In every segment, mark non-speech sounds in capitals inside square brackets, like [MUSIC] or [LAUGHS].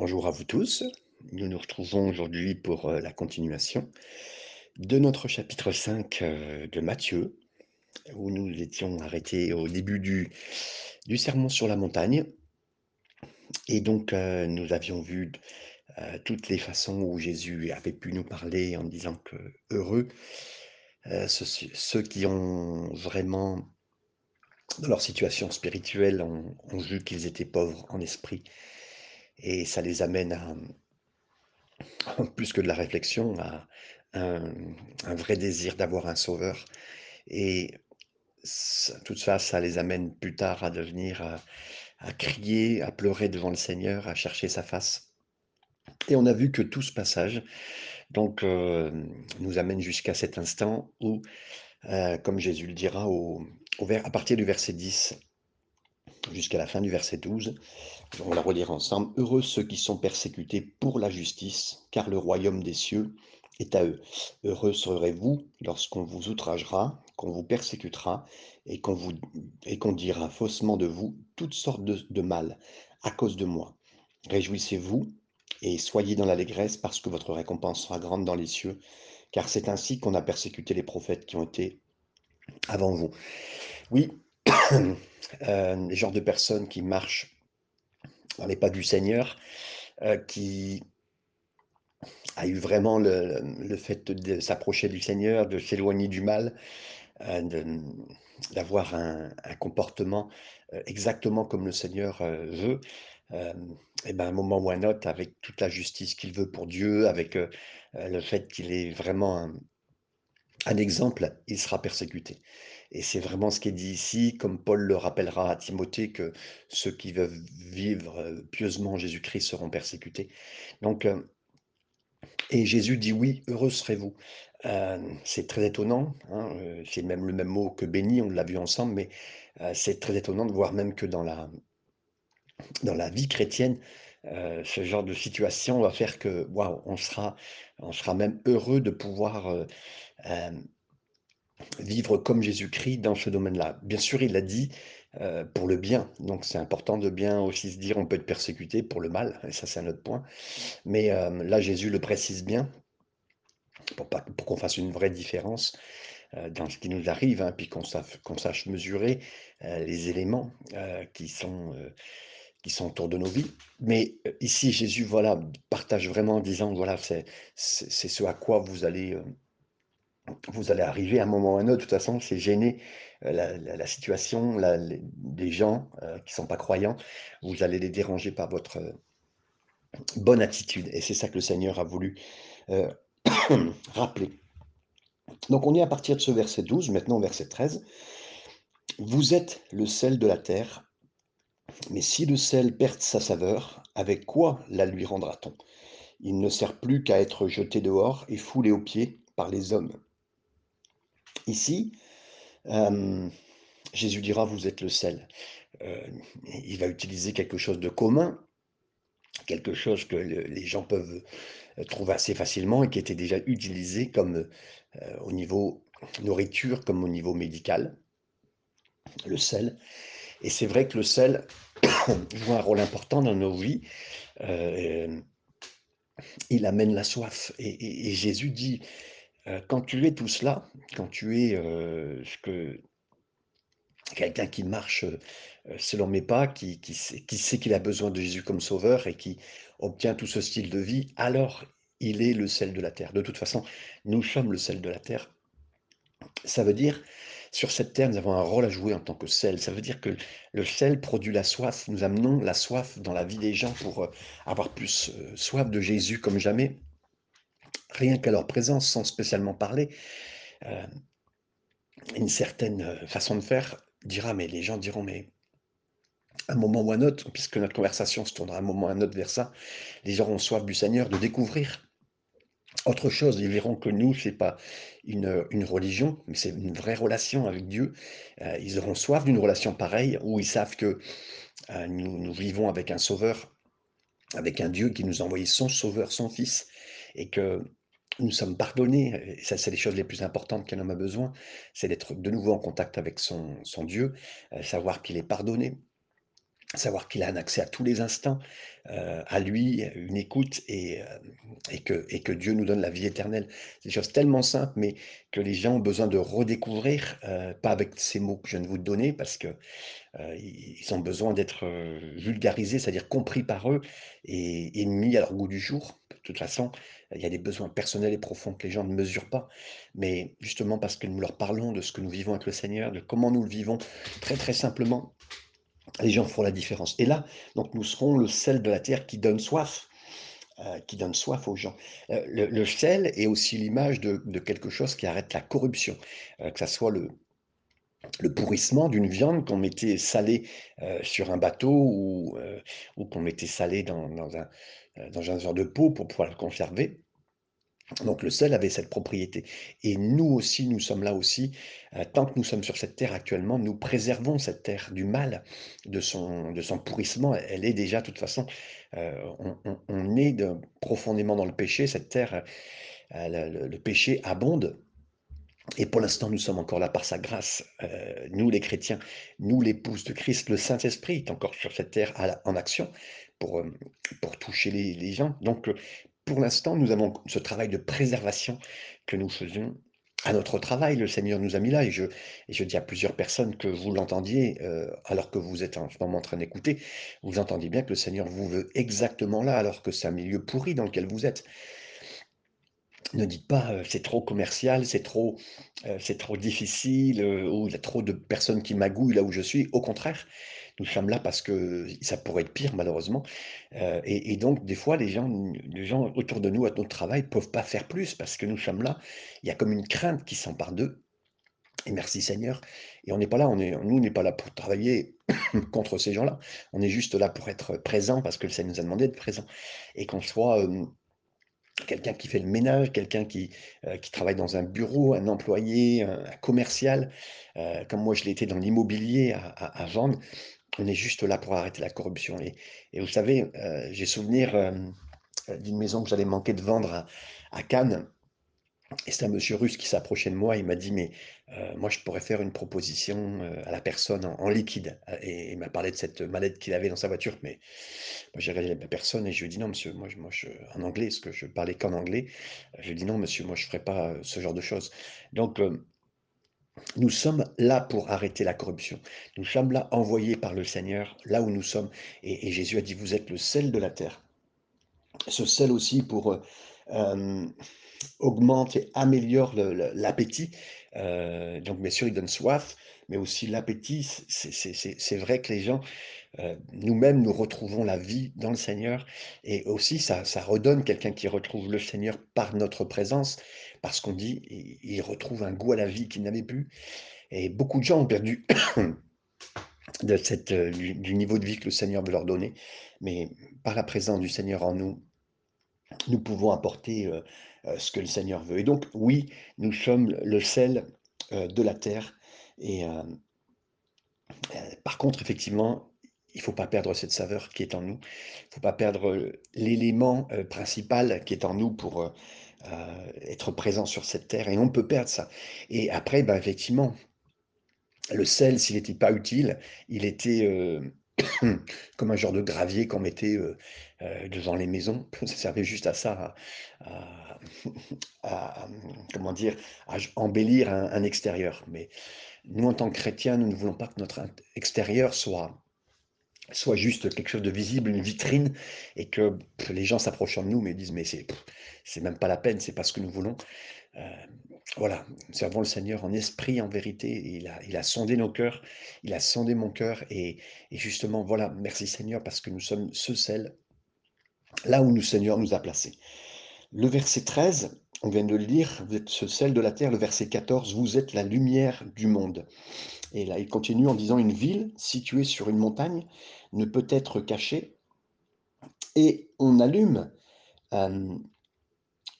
Bonjour à vous tous. Nous nous retrouvons aujourd'hui pour euh, la continuation de notre chapitre 5 euh, de Matthieu, où nous étions arrêtés au début du, sermon sur la montagne. Et donc, euh, nous avions vu toutes les façons où Jésus avait pu nous parler en disant que heureux ceux, ceux qui ont vraiment, dans leur situation spirituelle, ont, ont vu qu'ils étaient pauvres en esprit. Et ça les amène à, [LAUGHS] plus que de la réflexion, à un, vrai désir d'avoir un sauveur. Et tout ça, ça les amène plus tard à devenir, à, crier, à pleurer devant le Seigneur, à chercher sa face. Et on a vu que tout ce passage, donc, euh, nous amène jusqu'à cet instant où, euh, comme Jésus le dira, au vers- à partir du verset 10 jusqu'à la fin du verset 12, on la relire ensemble. Heureux ceux qui sont persécutés pour la justice, car le royaume des cieux est à eux. Heureux serez-vous lorsqu'on vous outragera, qu'on vous persécutera et qu'on vous et qu'on dira faussement de vous toutes sortes de, de mal à cause de moi. Réjouissez-vous et soyez dans l'allégresse parce que votre récompense sera grande dans les cieux, car c'est ainsi qu'on a persécuté les prophètes qui ont été avant vous. Oui, [COUGHS] euh, les genres de personnes qui marchent dans les pas du Seigneur, euh, qui a eu vraiment le, fait de s'approcher du Seigneur, de s'éloigner du mal, euh, d'avoir un, comportement euh, exactement comme le Seigneur veut, et ben, un moment ou un autre, avec toute la justice qu'il veut pour Dieu, avec le fait qu'il est vraiment un exemple, il sera persécuté. Et c'est vraiment ce qui est dit ici, comme Paul le rappellera à Timothée, que ceux qui veulent vivre euh, pieusement en Jésus-Christ seront persécutés. Donc, euh, et Jésus dit oui, heureux serez-vous. Euh, c'est très étonnant, hein, c'est même le même mot que béni, on l'a vu ensemble, mais c'est très étonnant de voir même que dans la, dans la vie chrétienne, ce genre de situation va faire que, waouh, on sera, on sera même heureux de pouvoir vivre comme Jésus-Christ dans ce domaine-là. Bien sûr, il l'a dit euh, pour le bien, donc c'est important de bien aussi se dire on peut être persécuté pour le mal, et ça c'est un autre point. Mais euh, là, Jésus le précise bien pour, qu'on fasse une vraie différence euh, dans ce qui nous arrive, hein, puis qu'on sache, mesurer les éléments qui sont, qui sont autour de nos vies. Mais ici, Jésus, voilà, partage vraiment en disant, voilà, c'est ce à quoi vous allez, vous allez arriver à un moment ou à un autre. De toute façon, c'est gêner euh, la, situation, des gens euh, qui sont pas croyants. Vous allez les déranger par votre euh, bonne attitude. Et c'est ça que le Seigneur a voulu [COUGHS] rappeler. Donc on est à partir de ce verset 12, maintenant verset 13. Vous êtes le sel de la terre, mais si le sel perd sa saveur, avec quoi la lui rendra-t-on? Il ne sert plus qu'à être jeté dehors et foulé aux pieds par les hommes. Ici, Jésus dira, vous êtes le sel. Euh, il va utiliser quelque chose de commun, quelque chose que le- les gens peuvent euh, trouver assez facilement et qui était déjà utilisé comme euh, au niveau nourriture, comme au niveau médical, le sel. Et c'est vrai que le sel [COUGHS] joue un rôle important dans nos vies. Il amène la soif. Et, Jésus dit, quand tu es tout cela, quand tu es euh, que quelqu'un qui marche euh, selon mes pas, qui, sait, qui sait qu'il a besoin de Jésus comme sauveur et qui obtient tout ce style de vie, alors il est le sel de la terre. De toute façon, nous sommes le sel de la terre. Ça veut dire, sur cette terre, nous avons un rôle à jouer en tant que sel. Ça veut dire que le sel produit la soif. Nous amenons la soif dans la vie des gens pour euh, avoir plus euh, soif de Jésus comme jamais. Rien qu'à leur présence, sans spécialement parler, euh, une certaine euh, façon de faire dira, mais les gens diront, mais un moment ou un autre, puisque notre conversation se tournera un moment ou un autre vers ça, les gens auront soif du Seigneur de découvrir autre chose. Ils verront que nous, c'est pas une, une religion, mais c'est une vraie relation avec Dieu. Euh, ils auront soif d'une relation pareille où ils savent que nous, nous vivons avec un sauveur, avec un Dieu qui nous a envoyé son sauveur, son fils, et que nous sommes pardonnés. Et ça, c'est les choses les plus importantes qu'un homme a besoin, c'est d'être de nouveau en contact avec son, son Dieu, euh, savoir qu'il est pardonné, savoir qu'il a un accès à tous les instants, heu, à lui, une écoute et hem et que et que Dieu nous donne la vie éternelle. C'est des choses tellement simples, mais que les gens ont besoin de redécouvrir, heu, pas avec ces mots que je viens de vous donner parce que, ils ont besoin d'être, vulgarisés, c'est-à-dire compris par eux et mis à leur goût du jour. De toute façon, il y a des besoins personnels et profonds que les gens ne mesurent pas, mais justement parce que nous leur parlons de ce que nous vivons avec le Seigneur, de comment nous le vivons très, très simplement, les gens font la différence et là, donc nous serons le sel de la terre qui donne soif, heu, qui donne soif aux gens. Heu, le sel est aussi l'image de quelque chose qui arrête la corruption, heu, que ça soit le le pourrissement d'une viande qu'on mettait salée, sur un bateau ou, qu'on mettait salée dans dans un, dans un de pot pour pouvoir le conserver. Donc le sel avait cette propriété et nous aussi, nous sommes là aussi, heu, tant que nous sommes sur cette terre actuellement, nous préservons cette terre du mal, de son de son pourrissement. Elle est déjà de toute façon, heu, on est profondément dans le péché. Cette terre, heu, le péché abonde et pour l'instant, nous sommes encore là par sa grâce, nous les chrétiens, nous l'épouse de Christ. Le Saint-Esprit est encore sur cette terre en action pour, pour toucher les les gens. Donc, pour l'instant, nous avons ce travail de préservation que nous faisons à notre travail. Le Seigneur nous a mis là et je dis à plusieurs personnes que vous l'entendiez, heu, alors que vous êtes en ce moment en train d'écouter, vous entendiez bien que le Seigneur vous veut exactement là, alors que c'est un milieu pourri dans lequel vous êtes. Ne dites pas, heu: «C'est trop commercial, c'est trop, heu, c'est trop difficile, ou il y a trop de personnes qui magouillent là où je suis». Au contraire, nous sommes là parce que ça pourrait être pire malheureusement, heu et donc des fois les gens les gens autour de nous à notre travail peuvent pas faire plus parce que nous sommes là. Il y a comme une crainte qui s'empare d'eux et merci Seigneur et on n'est pas là, on est nous on n'est pas là pour travailler [COUGHS] contre ces gens-là. On est juste là pour être présents parce que le Seigneur nous a demandé d'être présents et qu'on soit, hem Quelqu'un qui fait le ménage, quelqu'un qui, heu, qui travaille dans un bureau, un employé, un commercial, comme moi je l'ai été dans l'immobilier à à à vendre. On est juste là pour arrêter la corruption et vous savez, heu, j'ai souvenir, heu, d'une maison que j'allais manquer de vendre à Cannes et c'est un monsieur russe qui s'approchait de moi, il m'a dit: «Mais, heu, moi je pourrais faire une proposition, à la personne en liquide», et il m'a parlé de cette mallette qu'il avait dans sa voiture, mais moi, j'ai regardé la personne et je lui ai dit: «Non monsieur, moi je moi je» en anglais, parce que je parlais qu'en anglais. Je lui ai dit: «Non monsieur, moi je ferai pas, ce genre de choses». Donc, nous sommes là pour arrêter la corruption. Nous sommes là envoyés par le Seigneur, là où nous sommes et Jésus a dit: «Vous êtes le sel de la terre». Ce sel aussi pour, heu, hem, augmente et améliore l'appétit. Heu, donc bien sûr, il donne soif, mais aussi l'appétit. C'est vrai que les gens Heu, nous-mêmes, nous retrouvons la vie dans le Seigneur et aussi ça redonne quelqu'un qui retrouve le Seigneur par notre présence, parce qu'on dit: «Il retrouve un goût à la vie qu'il n'avait plus» et beaucoup de gens ont perdu [COUGHS] de cette, heu, du niveau de vie que le Seigneur veut leur donner, mais par la présence du Seigneur en nous, nous pouvons apporter, heu heu, ce que le Seigneur veut. Et donc oui, nous sommes le sel, de la terre. Et par contre, effectivement, il faut pas perdre cette saveur qui est en nous. Il faut pas perdre, l'élément, principal qui est en nous pour, être présent sur cette terre et on peut perdre ça et après, bah, effectivement, le sel, s'il n'était pas utile, il était, heu, [COUGHS] comme un genre de gravier qu'on mettait, heu heu, devant les maisons. [LAUGHS] Ça servait juste à ça, à comment dire? À embellir un un extérieur mais nous, en tant que chrétiens, nous ne voulons pas que notre extérieur soit soit juste quelque chose de visible, une vitrine et que les gens s'approchant de nous mais disent: «Mais c'est même pas la peine, c'est pas ce que nous voulons». Heu, voilà, servons le Seigneur en esprit, en vérité. Il a il a sondé nos cœurs, il a sondé mon cœur et et justement, voilà, merci Seigneur parce que nous sommes ce sel, là où le Seigneur nous a placés. Le verset 13, on vient de le lire, vous êtes ce sel de la terre. Le verset 14, vous êtes la lumière du monde. Et là, il continue en disant: «Une ville située sur une montagne ne peut être cachée et on allume, hem,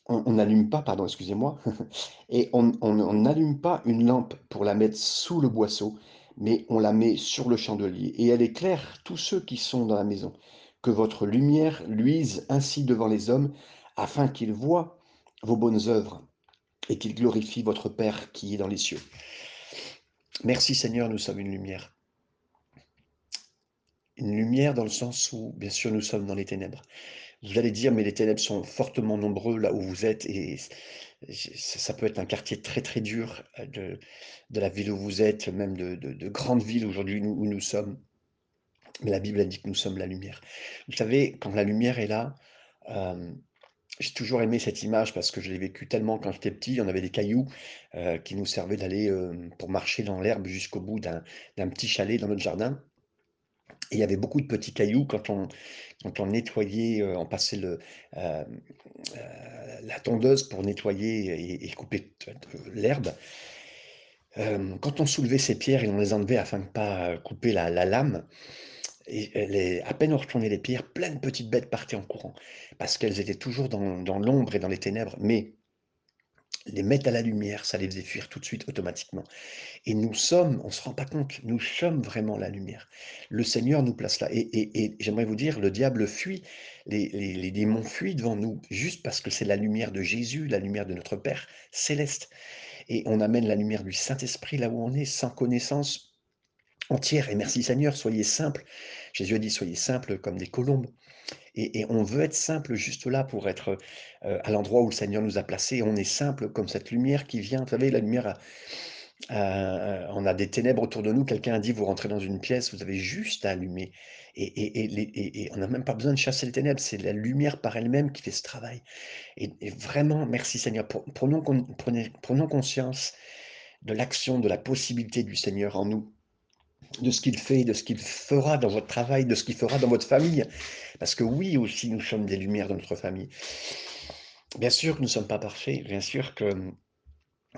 on n'allume pas, pardon, excusez-moi, [LAUGHS] et on n'allume pas une lampe pour la mettre sous le boisseau, mais on la met sur le chandelier et elle éclaire tous ceux qui sont dans la maison. Que votre lumière luise ainsi devant les hommes, afin qu'ils voient vos bonnes œuvres et qu'ils glorifient votre Père qui est dans les cieux». Merci Seigneur, nous sommes une lumière. une lumière dans le sens où, bien sûr, nous sommes dans les ténèbres. Vous allez dire: «Mais les ténèbres sont fortement nombreux là où vous êtes» et ça peut être un quartier très, très dur, de de la ville où vous êtes, même de de de grandes villes aujourd'hui où nous sommes. Mais la Bible a dit que nous sommes la lumière. Vous savez, quand la lumière est là, hem, j'ai toujours aimé cette image parce que je l'ai vécu tellement quand j'étais petit. On avait des cailloux, heu, qui nous servaient d'aller, hem, pour marcher dans l'herbe jusqu'au bout d'un petit chalet dans notre jardin il y avait beaucoup de petits cailloux quand on quand on nettoyait, heu, on passait le, la tondeuse pour nettoyer et couper l'herbe. Quand on soulevait ces pierres et on les enlevait afin de pas couper la lame et les à peine on retournait les pierres, plein de petites bêtes partaient en courant parce qu'elles étaient toujours dans l'ombre et dans les ténèbres, mais les mettre à la lumière, ça les faisait fuir tout de suite automatiquement. Et nous sommes, on ne se rend pas compte, nous sommes vraiment la lumière. Le Seigneur nous place là. Et et j'aimerais vous dire, le diable fuit, les les les démons fuient devant nous juste parce que c'est la lumière de Jésus, la lumière de notre Père céleste. Et on amène la lumière du Saint-Esprit là où on est, sans connaissance entière et merci Seigneur, soyez simples. Jésus a dit: «Soyez simples comme des colombes» et on veut être simple juste là pour être, heu, à l'endroit où le Seigneur nous a placés. On est simple comme cette lumière qui vient, vous savez, la lumière on a des ténèbres autour de nous. Quelqu'un a dit: «Vous rentrez dans une pièce, vous avez juste à allumer» et on n'a même pas besoin de chasser les ténèbres, c'est la lumière par elle-même qui fait ce travail et vraiment merci Seigneur. Prenons conscience de l'action, de la possibilité du Seigneur en nous, de ce qu'il fait, de ce qu'il fera dans votre travail, de ce qu'il fera dans votre famille. Parce que oui, aussi, nous sommes des lumières dans notre famille. Bien sûr que nous ne sommes pas parfaits, bien sûr que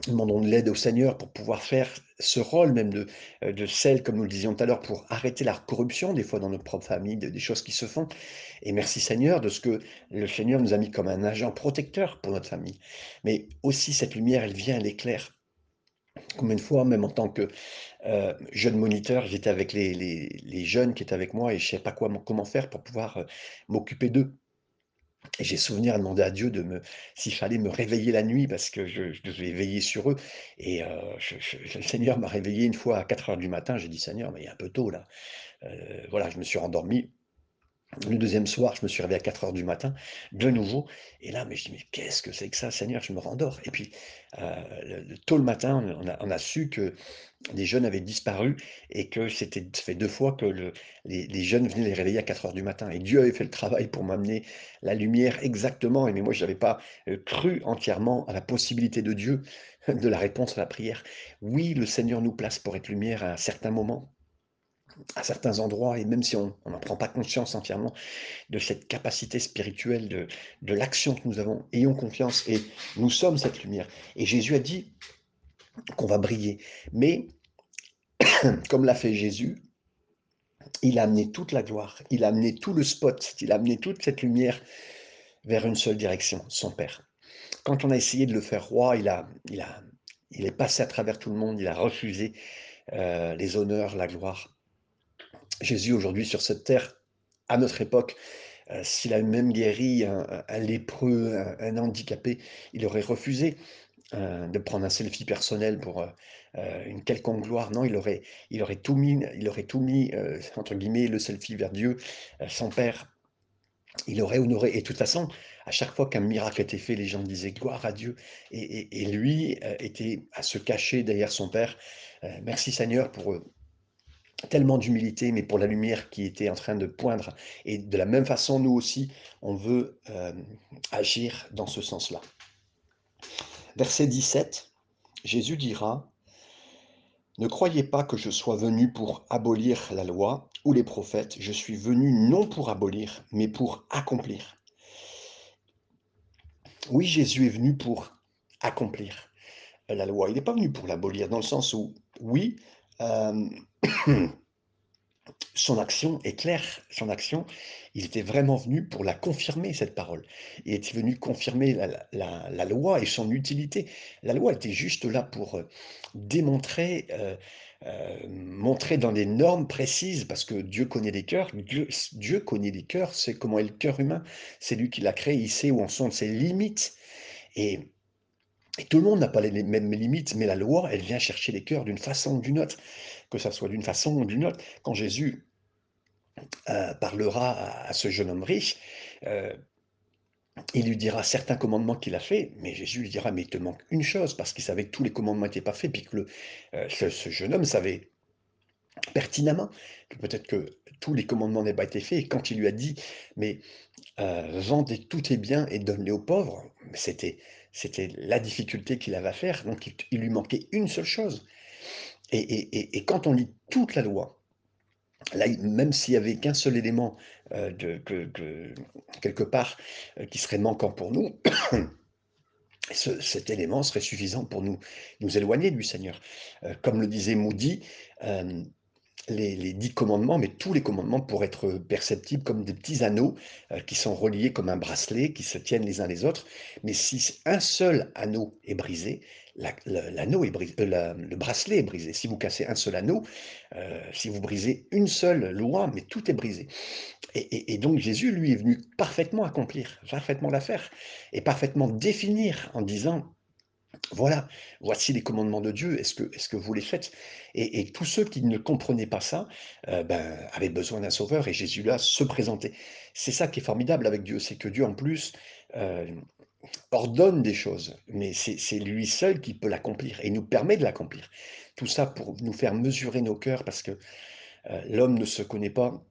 nous demandons de l'aide au Seigneur pour pouvoir faire ce rôle même de, heu, de sel, comme nous le disions tout à l'heure, pour arrêter la corruption, des fois dans notre propre famille, de des choses qui se font et merci Seigneur de ce que le Seigneur nous a mis comme un agent protecteur pour notre famille. Mais aussi cette lumière, elle vient, elle éclaire. Combien de fois, même en tant que, heu, jeune moniteur, j'étais avec les jeunes qui étaient avec moi et je savais pas quoi comment faire pour pouvoir, heu, m'occuper d'eux et j'ai souvenir à demander à Dieu de me s'il fallait me réveiller la nuit parce que je devais veiller sur eux et je [LAUGHS] le Seigneur m'a réveillé une fois à quatre heures du matin. J'ai dit: «Seigneur, mais il est un peu tôt là». Voilà, je me suis rendormi le deuxième soir, je me suis réveillé à quatre heures du matin, de nouveau. Et là, mais je dis: «Mais qu'est-ce que c'est que ça Seigneur?» je me rendors. Et puis, heu, le tôt le matin, on a su que les jeunes avaient disparu et que c'était fait 2 fois que le les jeunes venaient les réveiller à quatre heures du matin. Et Dieu avait fait le travail pour m'amener la lumière exactement. Et mais moi je n'avais pas, heu, cru entièrement à la possibilité de Dieu, [LAUGHS] de la réponse à la prière. Oui, le Seigneur nous place pour être lumière à un certain moment, à certains endroits et même si on n'en prend pas conscience entièrement de cette capacité spirituelle de de l'action que nous avons, ayons confiance et nous sommes cette lumière et Jésus a dit qu'on va briller. Mais [COUGHS] comme l'a fait Jésus, il a amené toute la gloire, il a amené tout le spot, il a amené toute cette lumière vers une seule direction, son Père. Quand on a essayé de le faire roi, il a il a il est passé à travers tout le monde, il a refusé, heu, les honneurs, la gloire. Jésus aujourd'hui sur cette terre, à notre époque, heu, s'il a même guéri un lépreux, un handicapé, il aurait refusé, heu, de prendre un selfie personnel pour, heu, une quelconque gloire. Non, il aurait il aurait tout mis il aurait tout mis, entre guillemets, le selfie vers Dieu, son Père. Il aurait honoré et de toute façon, à chaque fois qu'un miracle était fait, les gens disaient: «Gloire à Dieu» et lui, était à se cacher derrière son Père. Merci Seigneur pour, tellement d'humilité, mais pour la lumière qui était en train de poindre et de la même façon, nous aussi, on veut, hem, agir dans ce sens-là. Verset 17, Jésus dira: «Ne croyez pas que je sois venu pour abolir la loi ou les prophètes, je suis venu non pour abolir, mais pour accomplir». Oui, Jésus est venu pour accomplir, la loi. Il n'est pas venu pour l'abolir dans le sens où, oui, hem [CLEARS THROAT] Son action est claire, son action, il était vraiment venu pour la confirmer cette parole. Il était venu confirmer la loi et son utilité. La loi était juste là pour, heu, démontrer, heu, montrer dans des normes précises parce que Dieu connaît les cœurs. Dieu connaît les cœurs, c'est comment est le cœur humain. C'est lui qui l'a créé, il sait où en sont ses limites et et tout le monde n'a pas les mêmes limites, mais la loi, elle vient chercher les cœurs d'une façon ou d'une autre, que ça soit d'une façon ou d'une autre. Quand Jésus euh, parlera à, ce jeune homme riche, euh, il lui dira certains commandements qu'il a fait, mais Jésus lui dira, mais il te manque une chose, parce qu'il savait que tous les commandements n'étaient pas faits, puis que euh, ce, jeune homme savait pertinemment que peut-être que tous les commandements n'aient pas été faits, et quand il lui a dit, mais vendez tous tes biens et donne-les aux pauvres, c'était c'était la difficulté qu'il avait à faire, donc il, lui manquait une seule chose. et quand on lit toute la loi, Là, même s'il y avait qu'un seul élément euh, quelque part euh, qui serait manquant pour nous, [COUGHS] cet élément serait suffisant pour nous, nous éloigner du Seigneur. Euh, comme le disait Moody, les, dix commandements, mais tous les commandements pour être perceptibles comme des petits anneaux qui sont reliés comme un bracelet, qui se tiennent les uns les autres. Mais si un seul anneau est brisé, l'anneau est brisé, euh, le bracelet est brisé. Si vous cassez un seul anneau, euh, si vous brisez une seule loi, mais tout est brisé. Et, donc Jésus, lui, est venu parfaitement accomplir, parfaitement la faire, et parfaitement définir en disant, voilà, voici les commandements de Dieu, est-ce que, est que vous les faites et, tous ceux qui ne comprenaient pas ça euh, ben, avaient besoin d'un sauveur, et Jésus là se présentait. C'est ça qui est formidable avec Dieu, c'est que Dieu en plus ordonne des choses, mais c'est lui seul qui peut l'accomplir et nous permet de l'accomplir. Tout ça pour nous faire mesurer nos cœurs parce que euh, l'homme ne se connaît pas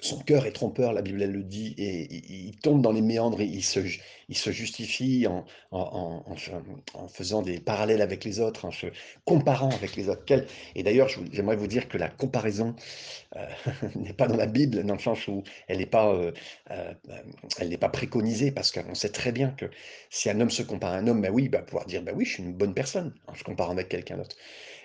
son cœur est trompeur, la Bible elle le dit, et il tombe dans les méandres, il se, il se justifie en, faisant des parallèles avec les autres, en se comparant avec les autres. Et d'ailleurs, j'aimerais vous dire que la comparaison euh, [LAUGHS] n'est pas dans la Bible, dans le sens où elle n'est pas, euh, euh, n'est pas préconisée, parce qu'on sait très bien que si un homme se compare à un homme, ben oui, il va pouvoir dire, ben oui, je suis une bonne personne en se comparant avec quelqu'un d'autre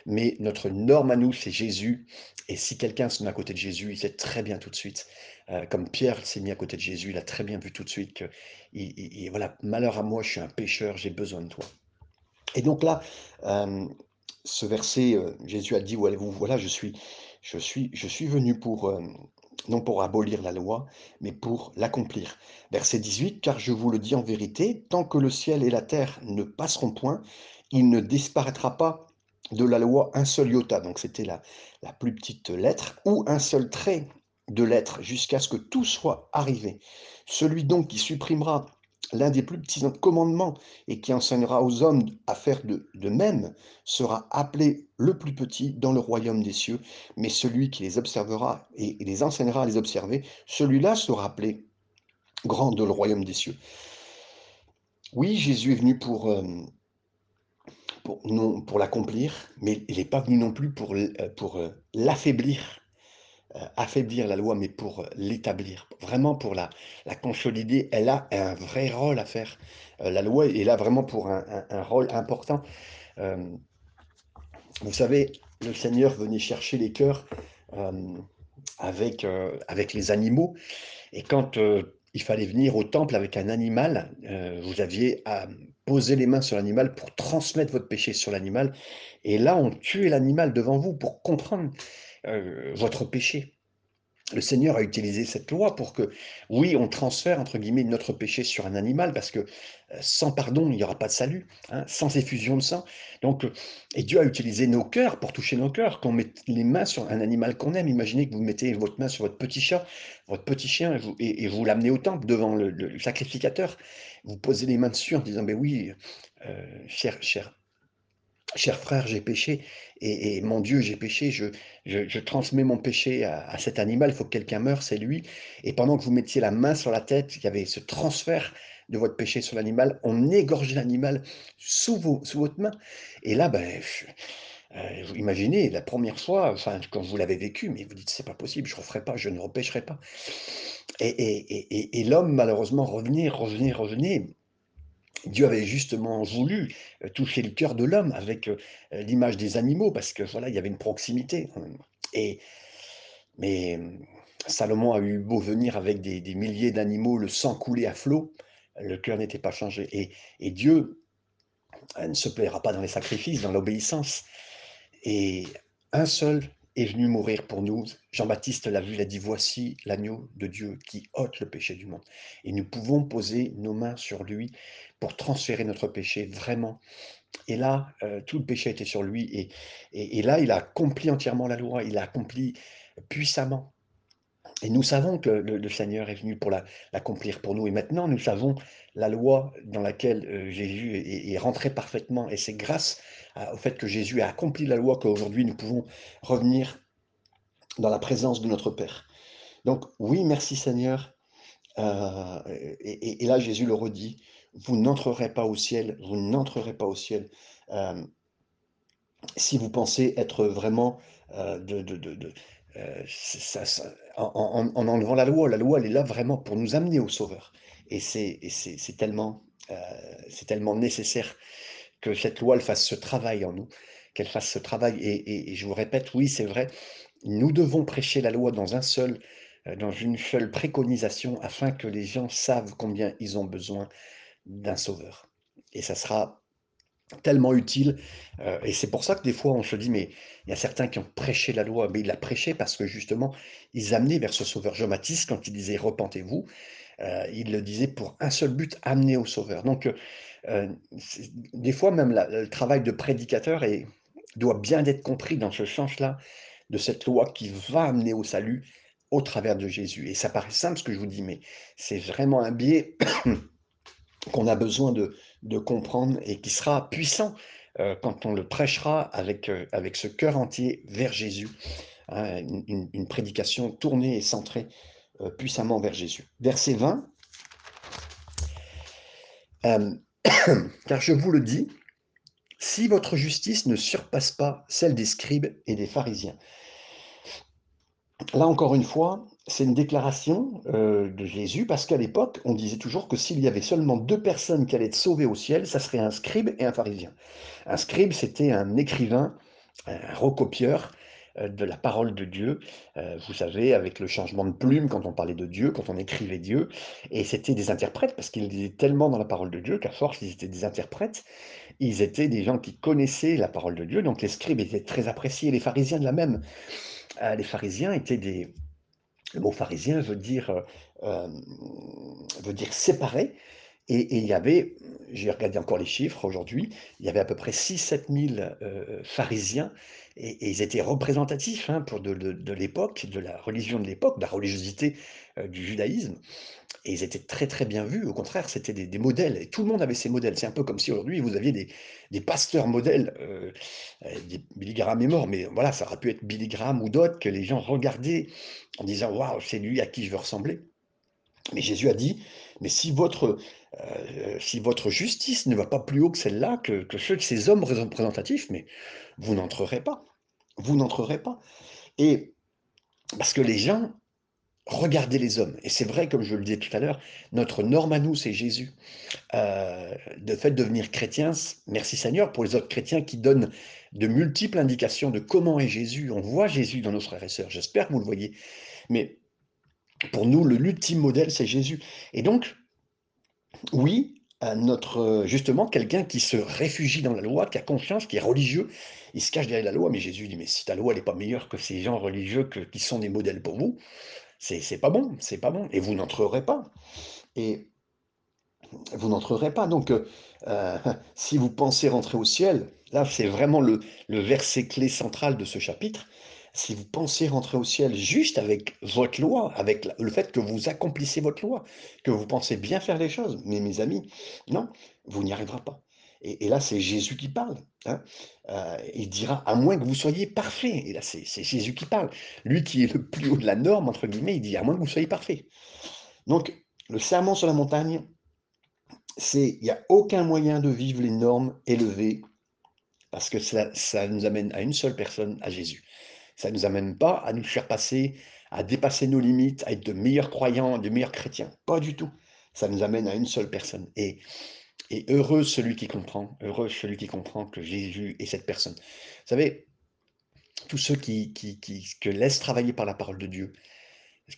mais notre norme à nous, c'est Jésus. Et si quelqu'un se met à côté de Jésus, il sait très bien tout de suite, euh, comme Pierre s'est mis à côté de Jésus, il a très bien vu tout de suite que, il, voilà, malheur à moi, je suis un pécheur, j'ai besoin de toi. Et donc là, euh, ce verset, euh, Jésus a dit, voilà, voilà, je suis, je suis, je suis venu pour, non pour abolir la loi, mais pour l'accomplir. Verset 18, car je vous le dis en vérité, tant que le ciel et la terre ne passeront point, il ne disparaîtra pas de la loi un seul iota, donc c'était la, la plus petite lettre, ou un seul trait de lettre, jusqu'à ce que tout soit arrivé. Celui donc qui supprimera l'un des plus petits commandements et qui enseignera aux hommes à faire de, même sera appelé le plus petit dans le royaume des cieux, mais celui qui les observera et, les enseignera à les observer, celui-là sera appelé grand dans le royaume des cieux. Oui, Jésus est venu pour, euh, pour, pour l'accomplir, mais il n'est pas venu non plus pour, euh, pour euh, l'affaiblir, euh, affaiblir la loi, mais pour l'établir, vraiment pour la, la consolider. Elle a un vrai rôle à faire. la loi est là vraiment pour un, un, rôle important. vous savez, le Seigneur venait chercher les cœurs avec, avec les animaux, et quand il fallait venir au temple avec un animal, vous aviez à poser les mains sur l'animal pour transmettre votre péché sur l'animal. Et là, on tuait l'animal devant vous pour comprendre euh, votre péché. Le Seigneur a utilisé cette loi pour que, oui, on transfère, entre guillemets, notre péché sur un animal, parce que euh, sans pardon, il n'y aura pas de salut, hein, sans effusion de sang. Donc, euh, et Dieu a utilisé nos cœurs pour toucher nos cœurs, qu'on mette les mains sur un animal qu'on aime. Imaginez que vous mettez votre main sur votre petit chat, votre petit chien, et vous, l'amenez au temple devant le, sacrificateur. Vous posez les mains dessus en disant, ben oui, cher, cher, cher frère, j'ai péché, et, mon Dieu, j'ai péché, je, transmets mon péché à, cet animal, il faut que quelqu'un meure, c'est lui. Et pendant que vous mettiez la main sur la tête, il y avait ce transfert de votre péché sur l'animal, on égorgeait l'animal sous, votre main. Et là, ben, euh, vous imaginez, la première fois, enfin, quand vous l'avez vécu, mais vous dites, c'est pas possible, je ne referai pas, je ne repêcherai pas. Et, et l'homme, malheureusement, revenait, revenait, revenait. Dieu avait justement voulu euh, toucher le cœur de l'homme avec euh, l'image des animaux, parce que voilà, il y avait une proximité. Et, mais Salomon a eu beau venir avec des, milliers d'animaux, le sang coulé à flot, le cœur n'était pas changé. Et, et, Dieu euh, ne se plaira pas dans les sacrifices, dans l'obéissance. Et un seul est venu mourir pour nous. Jean-Baptiste l'a vu, il a dit, voici l'agneau de Dieu qui ôte le péché du monde. Et nous pouvons poser nos mains sur lui pour transférer notre péché vraiment. Et là, euh, tout le péché était sur lui. Et, là, il a accompli entièrement la loi, il a accompli puissamment. Et nous savons que le, Seigneur est venu pour l'accomplir pour nous. Et maintenant, nous savons la loi dans laquelle euh, Jésus est, rentré parfaitement. Et c'est grâce au fait que Jésus a accompli la loi qu'aujourd'hui nous pouvons revenir dans la présence de notre Père. Donc oui, merci Seigneur. Euh, et, là, Jésus le redit, vous n'entrerez pas au ciel, vous n'entrerez pas au ciel euh, si vous pensez être vraiment de, euh, en, enlevant la loi. La loi, elle est là vraiment pour nous amener au Sauveur. Et c'est tellement, euh, tellement nécessaire que cette loi elle fasse ce travail en nous, qu'elle fasse ce travail. Et, je vous répète, oui, c'est vrai, nous devons prêcher la loi dans un seul, euh, dans une seule préconisation, afin que les gens savent combien ils ont besoin d'un Sauveur. Et ça sera tellement utile. Euh, et c'est pour ça que des fois, on se dit, mais il y a certains qui ont prêché la loi, mais ils la prêchaient parce que justement, ils amenaient vers ce sauveur. Jean Baptiste, quand il disait repentez-vous, euh, il le disait pour un seul but, amener au sauveur. Donc, des fois, même le travail de prédicateur doit bien être compris dans ce sens-là, de cette loi qui va amener au salut au travers de Jésus. Et ça paraît simple ce que je vous dis, mais c'est vraiment un biais [COUGHS] qu'on a besoin de, comprendre et qui sera puissant euh, quand on le prêchera avec, euh, avec ce cœur entier vers Jésus. Hein, une, prédication tournée et centrée euh, puissamment vers Jésus. Verset 20. [COUGHS] car je vous le dis, si votre justice ne surpasse pas celle des scribes et des pharisiens. Là encore une fois, c'est une déclaration euh, de Jésus, parce qu'à l'époque, on disait toujours que s'il y avait seulement deux personnes qui allaient être sauvées au ciel, ça serait un scribe et un pharisien. Un scribe, c'était un écrivain, un recopieur euh, de la parole de Dieu, euh, vous savez, avec le changement de plume quand on parlait de Dieu, quand on écrivait Dieu, et c'était des interprètes, parce qu'ils étaient tellement dans la parole de Dieu qu'à force, ils étaient des interprètes, ils étaient des gens qui connaissaient la parole de Dieu, donc les scribes étaient très appréciés, les pharisiens de la même. les pharisiens étaient des, le mot pharisien veut dire, euh, euh, veut dire séparé. Et, il y avait, j'ai regardé encore les chiffres aujourd'hui, il y avait à peu près 6-7 000 euh, pharisiens et, ils étaient représentatifs hein, pour de, l'époque, de la religion de l'époque, de la religiosité du judaïsme. Et ils étaient très très bien vus, au contraire, c'était des, modèles, et tout le monde avait ces modèles. C'est un peu comme si aujourd'hui vous aviez des, pasteurs modèles, euh, des Billy Graham est mort, mais voilà, ça aurait pu être Billy Graham ou d'autres que les gens regardaient en disant Waouh, c'est lui à qui je veux ressembler. Mais Jésus a dit Mais si votre, euh, si votre justice ne va pas plus haut que celle-là, que, que ceux de ces hommes représentatifs, mais vous n'entrerez pas. Vous n'entrerez pas. Et parce que les gens regardez les hommes. Et c'est vrai, comme je le disais tout à l'heure, notre norme à nous, c'est Jésus. Euh, de fait, devenir chrétien, merci Seigneur pour les autres chrétiens qui donnent de multiples indications de comment est Jésus. On voit Jésus dans nos frères et sœurs. J'espère que vous le voyez. Mais pour nous, l'ultime modèle, c'est Jésus. Et donc, oui, notre justement quelqu'un qui se réfugie dans la loi, qui a confiance, qui est religieux, il se cache derrière la loi, mais Jésus dit, mais si ta loi n'est pas meilleure que ces gens religieux qui sont des modèles pour vous, c'est pas bon, c'est pas bon. Et vous n'entrerez pas. Et vous n'entrerez pas. Donc, euh, euh, [LAUGHS] si vous pensez rentrer au ciel, là, c'est vraiment le, verset clé central de ce chapitre. Si vous pensez rentrer au ciel juste avec votre loi, avec le fait que vous accomplissez votre loi, que vous pensez bien faire les choses, mais mes amis, non, vous n'y arriverez pas. Et, là, c'est Jésus qui parle. Hein. Euh, il dira, à moins que vous soyez parfait. Et là, c'est Jésus qui parle. Lui qui est le plus haut de la norme, entre guillemets, il dit, à moins que vous soyez parfait. Donc, le serment sur la montagne, c'est, il n'y a aucun moyen de vivre les normes élevées, parce que ça, ça nous amène à une seule personne, à Jésus. Ça ne nous amène pas à nous faire passer, à dépasser nos limites, à être de meilleurs croyants, de meilleurs chrétiens. Pas du tout. Ça nous amène à une seule personne. Et heureux celui qui comprend, heureux celui qui comprend que Jésus est cette personne. Vous savez, tous ceux qui, qui, qui que laissent travailler par la parole de Dieu,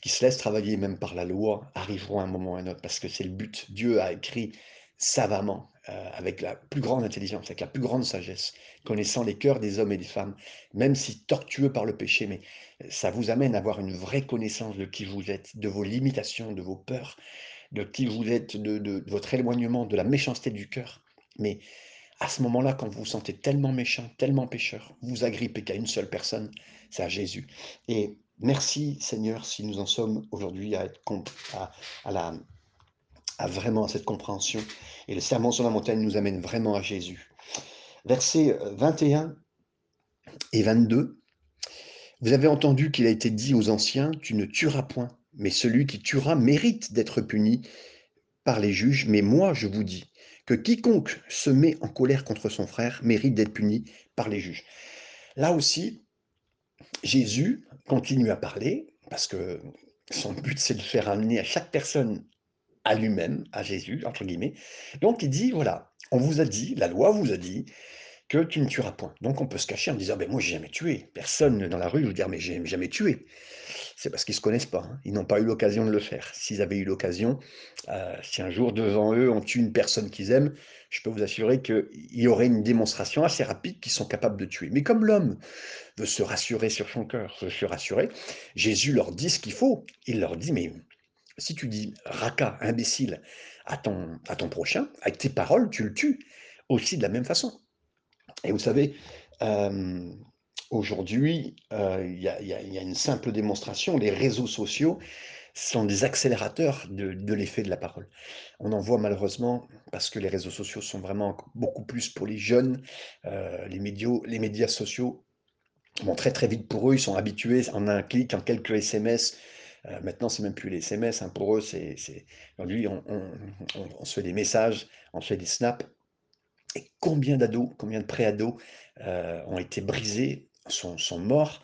qui se laissent travailler même par la loi, arriveront à un moment ou à un autre, parce que c'est le but. Dieu a écrit savamment, euh, avec la plus grande intelligence, avec la plus grande sagesse, connaissant les cœurs des hommes et des femmes, même si tortueux par le péché, mais ça vous amène à avoir une vraie connaissance de qui vous êtes, de vos limitations, de vos peurs, de qui vous êtes, de, votre éloignement, de la méchanceté du cœur. Mais à ce moment-là, quand vous vous sentez tellement méchant, tellement pécheur, vous agrippez qu'à une seule personne, c'est à Jésus. Et Merci Seigneur si nous en sommes aujourd'hui à, être à, à, la, à vraiment cette compréhension. Et le serment sur la montagne nous amène vraiment à Jésus. Versets 21 et 22. Vous avez entendu qu'il a été dit aux anciens, tu ne tueras point, mais celui qui tuera mérite d'être puni par les juges. Mais moi, je vous dis que quiconque se met en colère contre son frère mérite d'être puni par les juges. Là aussi, Jésus continue à parler, parce que son but, c'est de faire amener à chaque personne à lui-même, à Jésus, entre guillemets. Donc il dit, voilà, on vous a dit, la loi vous a dit que tu ne tueras point. Donc on peut se cacher en disant, ben moi j'ai jamais tué. Personne dans la rue vous dire, mais j'ai jamais tué. C'est parce qu'ils se connaissent pas. Hein. Ils n'ont pas eu l'occasion de le faire. S'ils avaient eu l'occasion, euh, si un jour devant eux on tue une personne qu'ils aiment, je peux vous assurer qu'il y aurait une démonstration assez rapide qu'ils sont capables de tuer. Mais comme l'homme veut se rassurer sur son cœur, veut se rassurer, Jésus leur dit ce qu'il faut. Il leur dit, mais si tu dis raka, imbécile, à ton, à ton prochain, avec tes paroles, tu le tues aussi de la même façon. Et vous savez, euh, aujourd'hui, euh, il y, a une simple démonstration, les réseaux sociaux sont des accélérateurs de, l'effet de la parole. On en voit malheureusement, parce que les réseaux sociaux sont vraiment beaucoup plus pour les jeunes, euh, les, médias, les médias sociaux vont très très vite pour eux, ils sont habitués en un clic, en quelques SMS, euh, maintenant, c'est même plus les SMS. Hein. Pour eux, c'est aujourd'hui, on, se fait des messages, on se fait des snaps. Et combien d'ados, combien de pré-ados euh, ont été brisés, sont, morts,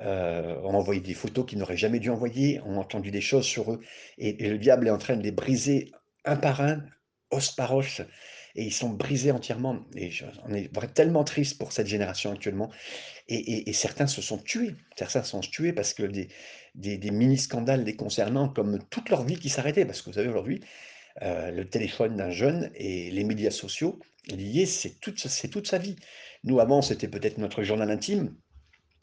euh, ont envoyé des photos qu'ils n'auraient jamais dû envoyer, ont entendu des choses sur eux. Et, le diable est en train de les briser un par un, os par os. Et ils sont brisés entièrement. Et on est tellement triste pour cette génération actuellement. Et, certains se sont tués. Certains se sont tués parce que des, mini-scandales les concernant, comme toute leur vie qui s'arrêtait. Parce que vous savez, aujourd'hui, euh, le téléphone d'un jeune et les médias sociaux liés, c'est toute sa vie. Nous, avant, c'était peut-être notre journal intime,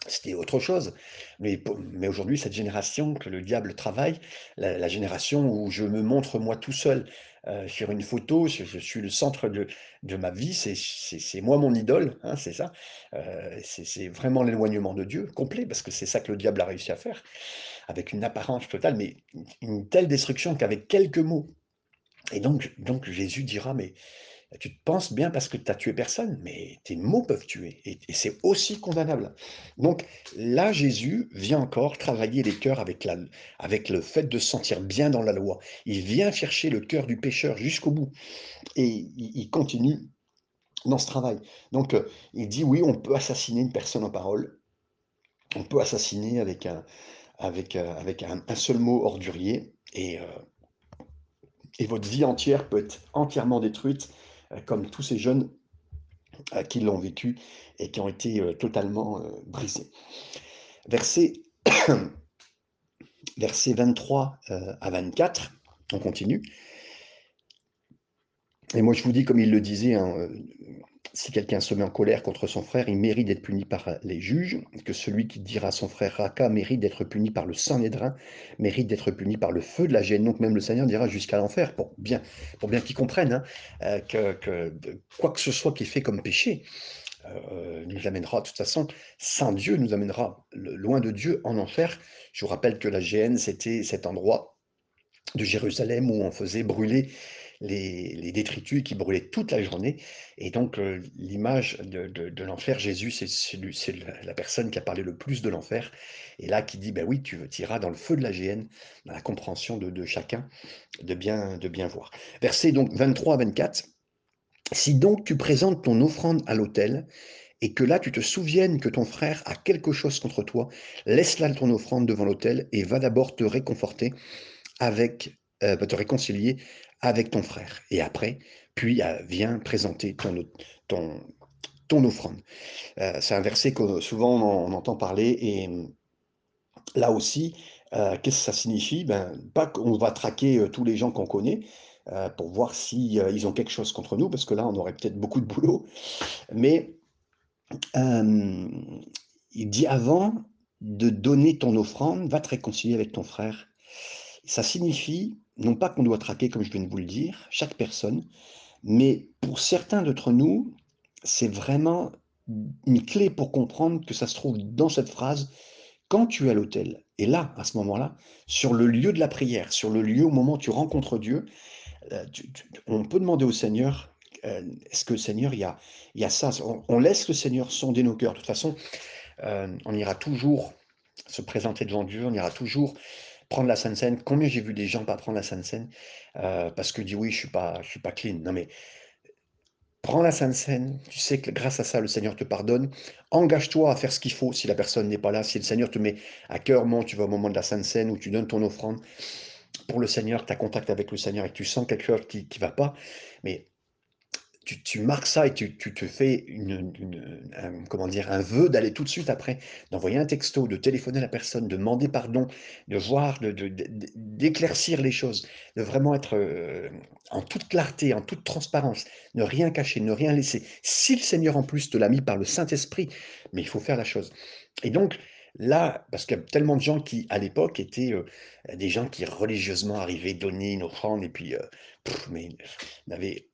c'était autre chose. Mais, mais aujourd'hui, cette génération que le diable travaille, la, génération où je me montre moi tout seul euh, sur une photo, je, suis le centre de, de ma vie, c'est moi mon idole, hein, c'est ça. Euh, c'est vraiment l'éloignement de Dieu complet, parce que c'est ça que le diable a réussi à faire, avec une apparence totale, mais une telle destruction qu'avec quelques mots. Et donc, donc Jésus dira, mais tu te penses bien parce que tu as tué personne, mais tes mots peuvent tuer. Et, c'est aussi condamnable. Donc là, Jésus vient encore travailler les cœurs avec, la, avec le fait de se sentir bien dans la loi. Il vient chercher le cœur du pécheur jusqu'au bout. Et il, continue dans ce travail. Donc euh, il dit, oui, on peut assassiner une personne en parole. On peut assassiner avec un, avec, euh, avec un, seul mot ordurier. Et... Euh, et votre vie entière peut être entièrement détruite comme tous ces jeunes euh, qui l'ont vécu et qui ont été euh, totalement brisés. Verset, verset 23 à 24, on continue. Et moi, je vous dis, comme il le disait, hein, si quelqu'un se met en colère contre son frère, il mérite d'être puni par les juges, que celui qui dira à son frère Raka mérite d'être puni par le Sanhédrin, mérite d'être puni par le feu de la gêne. Donc même le Seigneur dira jusqu'à l'enfer, pour bien, pour bien qu'ils comprennent hein, euh, que, quoi que ce soit qui est fait comme péché, euh, nous amènera, de toute façon, sans Dieu, nous amènera loin de Dieu en enfer. Je vous rappelle que la géhenne, c'était cet endroit de Jérusalem où on faisait brûler les, détritus qui brûlaient toute la journée. Et donc, euh, l'image de, l'enfer, Jésus, c'est la personne qui a parlé le plus de l'enfer. Et là, qui dit, ben oui, tu iras dans le feu de la géhenne, dans la compréhension de, chacun, de bien, de bien voir. Verset donc 23 à 24. Si donc tu présentes ton offrande à l'autel, et que là tu te souviennes que ton frère a quelque chose contre toi, laisse là ton offrande devant l'autel et va d'abord te réconforter avec, euh, te réconcilier avec ton frère. Et après, puis euh, viens présenter ton, offrande. Euh, c'est un verset que souvent on, entend parler et hum, là aussi, euh, qu'est-ce que ça signifie? Ben, Pas qu'on va traquer tous les gens qu'on connaît pour voir s'ils ils ont quelque chose contre nous, parce que là, on aurait peut-être beaucoup de boulot. Mais hum, il dit avant de donner ton offrande, va te réconcilier avec ton frère. Ça signifie non pas qu'on doit traquer, comme je viens de vous le dire, chaque personne, mais pour certains d'entre nous, c'est vraiment une clé pour comprendre que ça se trouve dans cette phrase Quand tu es à l'autel et là, à ce moment-là, sur le lieu de la prière, sur le lieu au moment où tu rencontres Dieu, tu on peut demander au Seigneur, heu, est-ce que Seigneur, il y a y a ça, on laisse le Seigneur sonder nos cœurs. De toute façon, hem, on ira toujours se présenter devant Dieu, on ira toujours prendre la sainte seine. Combien j'ai vu des gens pas prendre la sainte seine, heu, parce que dit: «Oui, je suis pas je suis pas clean». Non mais prends la sainte seine, tu sais que grâce à ça, le Seigneur te pardonne. Engage-toi à faire ce qu'il faut si la personne n'est pas là, si le Seigneur te met à cœur, où tu vas au moment de la sainte seine, où tu donnes ton offrande pour le Seigneur, tu as contact avec le Seigneur et tu sens quelque chose qui qui va pas, mais tu tu marques ça et tu tu te fais une un comment dire? Un vœu d'aller tout de suite après, d'envoyer un texto, de téléphoner à la personne, de demander pardon, de voir, de de d'é d'éclaircir les choses, de vraiment être, heu, en toute clarté, en toute transparence, ne rien cacher, ne rien laisser. Si le Seigneur en plus te l'a mis par le Saint-Esprit, mais il faut faire la chose et donc là, parce qu'il y a tellement de gens qui, à l'époque, étaient, heu, des gens qui religieusement arrivaient donner une offrande et puis, heu, mais n'avaient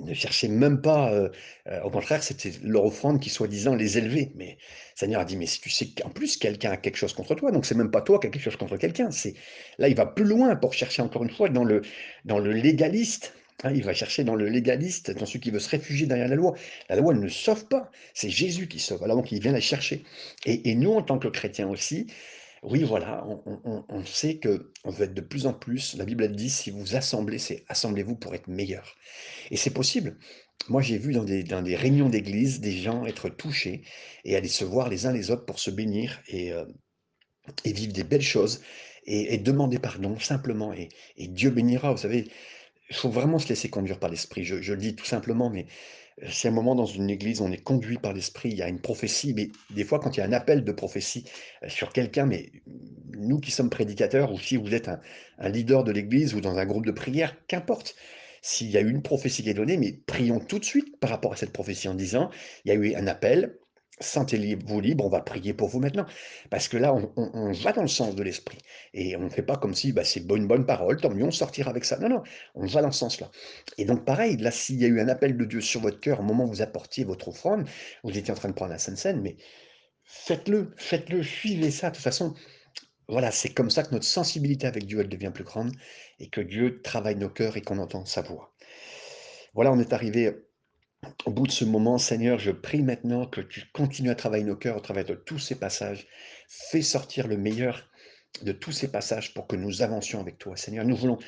ne cherchez même pas, heu heu, au contraire, c'était leur offrande qui soi-disant les élevait. Mais Seigneur a dit: «Mais si tu sais qu'en plus quelqu'un a quelque chose contre toi, donc c'est même pas toi qui as quelque chose contre quelqu'un, c'est» là, il va plus loin pour chercher encore une fois dans le dans le légaliste, hein, il va chercher dans le légaliste, dans celui qui veut se réfugier derrière la loi. La loi, ne sauve pas, c'est Jésus qui sauve. Alors donc il vient la chercher et nous, en tant que chrétiens aussi, oui, voilà, on on on on sait qu'on veut être de plus en plus la Bible elle dit: «Si vous assemblez, c'est assemblez-vous pour être meilleurs». Et c'est possible. Moi, j'ai vu dans des réunions d'église, des gens être touchés et aller se voir les uns les autres pour se bénir et et vivre des belles choses et demander pardon simplement et Dieu bénira. Vous savez, il faut vraiment se laisser conduire par l'esprit. Je je le dis tout simplement, mais si à un moment dans une église, on est conduit par l'esprit, il y a une prophétie, mais des fois quand il y a un appel de prophétie, heu, sur quelqu'un, mais nous qui sommes prédicateurs ou si vous êtes un un leader de l'église ou dans un groupe de prière, qu'importe. S'il y a une prophétie qui est donnée, mais prions tout de suite par rapport à cette prophétie en disant: «Il y a eu un appel, sentez-vous libre, on va prier pour vous maintenant». Parce que là, on va dans le sens de l'esprit et on ne fait pas comme si, bah, c'est une bonne parole, tant mieux, on sortira avec ça. Non, non, on va dans ce sens-là et donc pareil, là, s'il y a eu un appel de Dieu sur votre cœur au moment où vous apportiez votre offrande, vous étiez en train de prendre la sainte seine, mais faites-le, faites-le, suivez ça. De toute façon, voilà, c'est comme ça que notre sensibilité avec Dieu, elle devient plus grande et que Dieu travaille nos cœurs et qu'on entend sa voix. Voilà, on est arrivé au bout de ce moment. Seigneur, je prie maintenant que tu continues à travailler nos cœurs au travers de tous ces passages. Fais sortir le meilleur de tous ces passages pour que nous avancions avec toi. Seigneur, nous voulons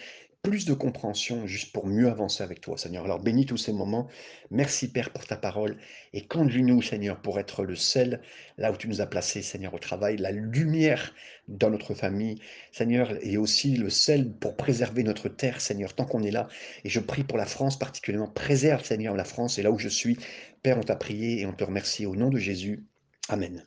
plus de compréhension juste pour mieux avancer avec toi, Seigneur. Alors bénis tous ces moments. Merci Père pour ta parole et conduis-nous, Seigneur, pour être le sel là où tu nous as placés, Seigneur, au travail, la lumière dans notre famille, Seigneur, et aussi le sel pour préserver notre terre, Seigneur, tant qu'on est là. Et je prie pour la France particulièrement. Préserve, Seigneur, la France et là où je suis. Père, on t'a prié et on te remercie au nom de Jésus. Amen.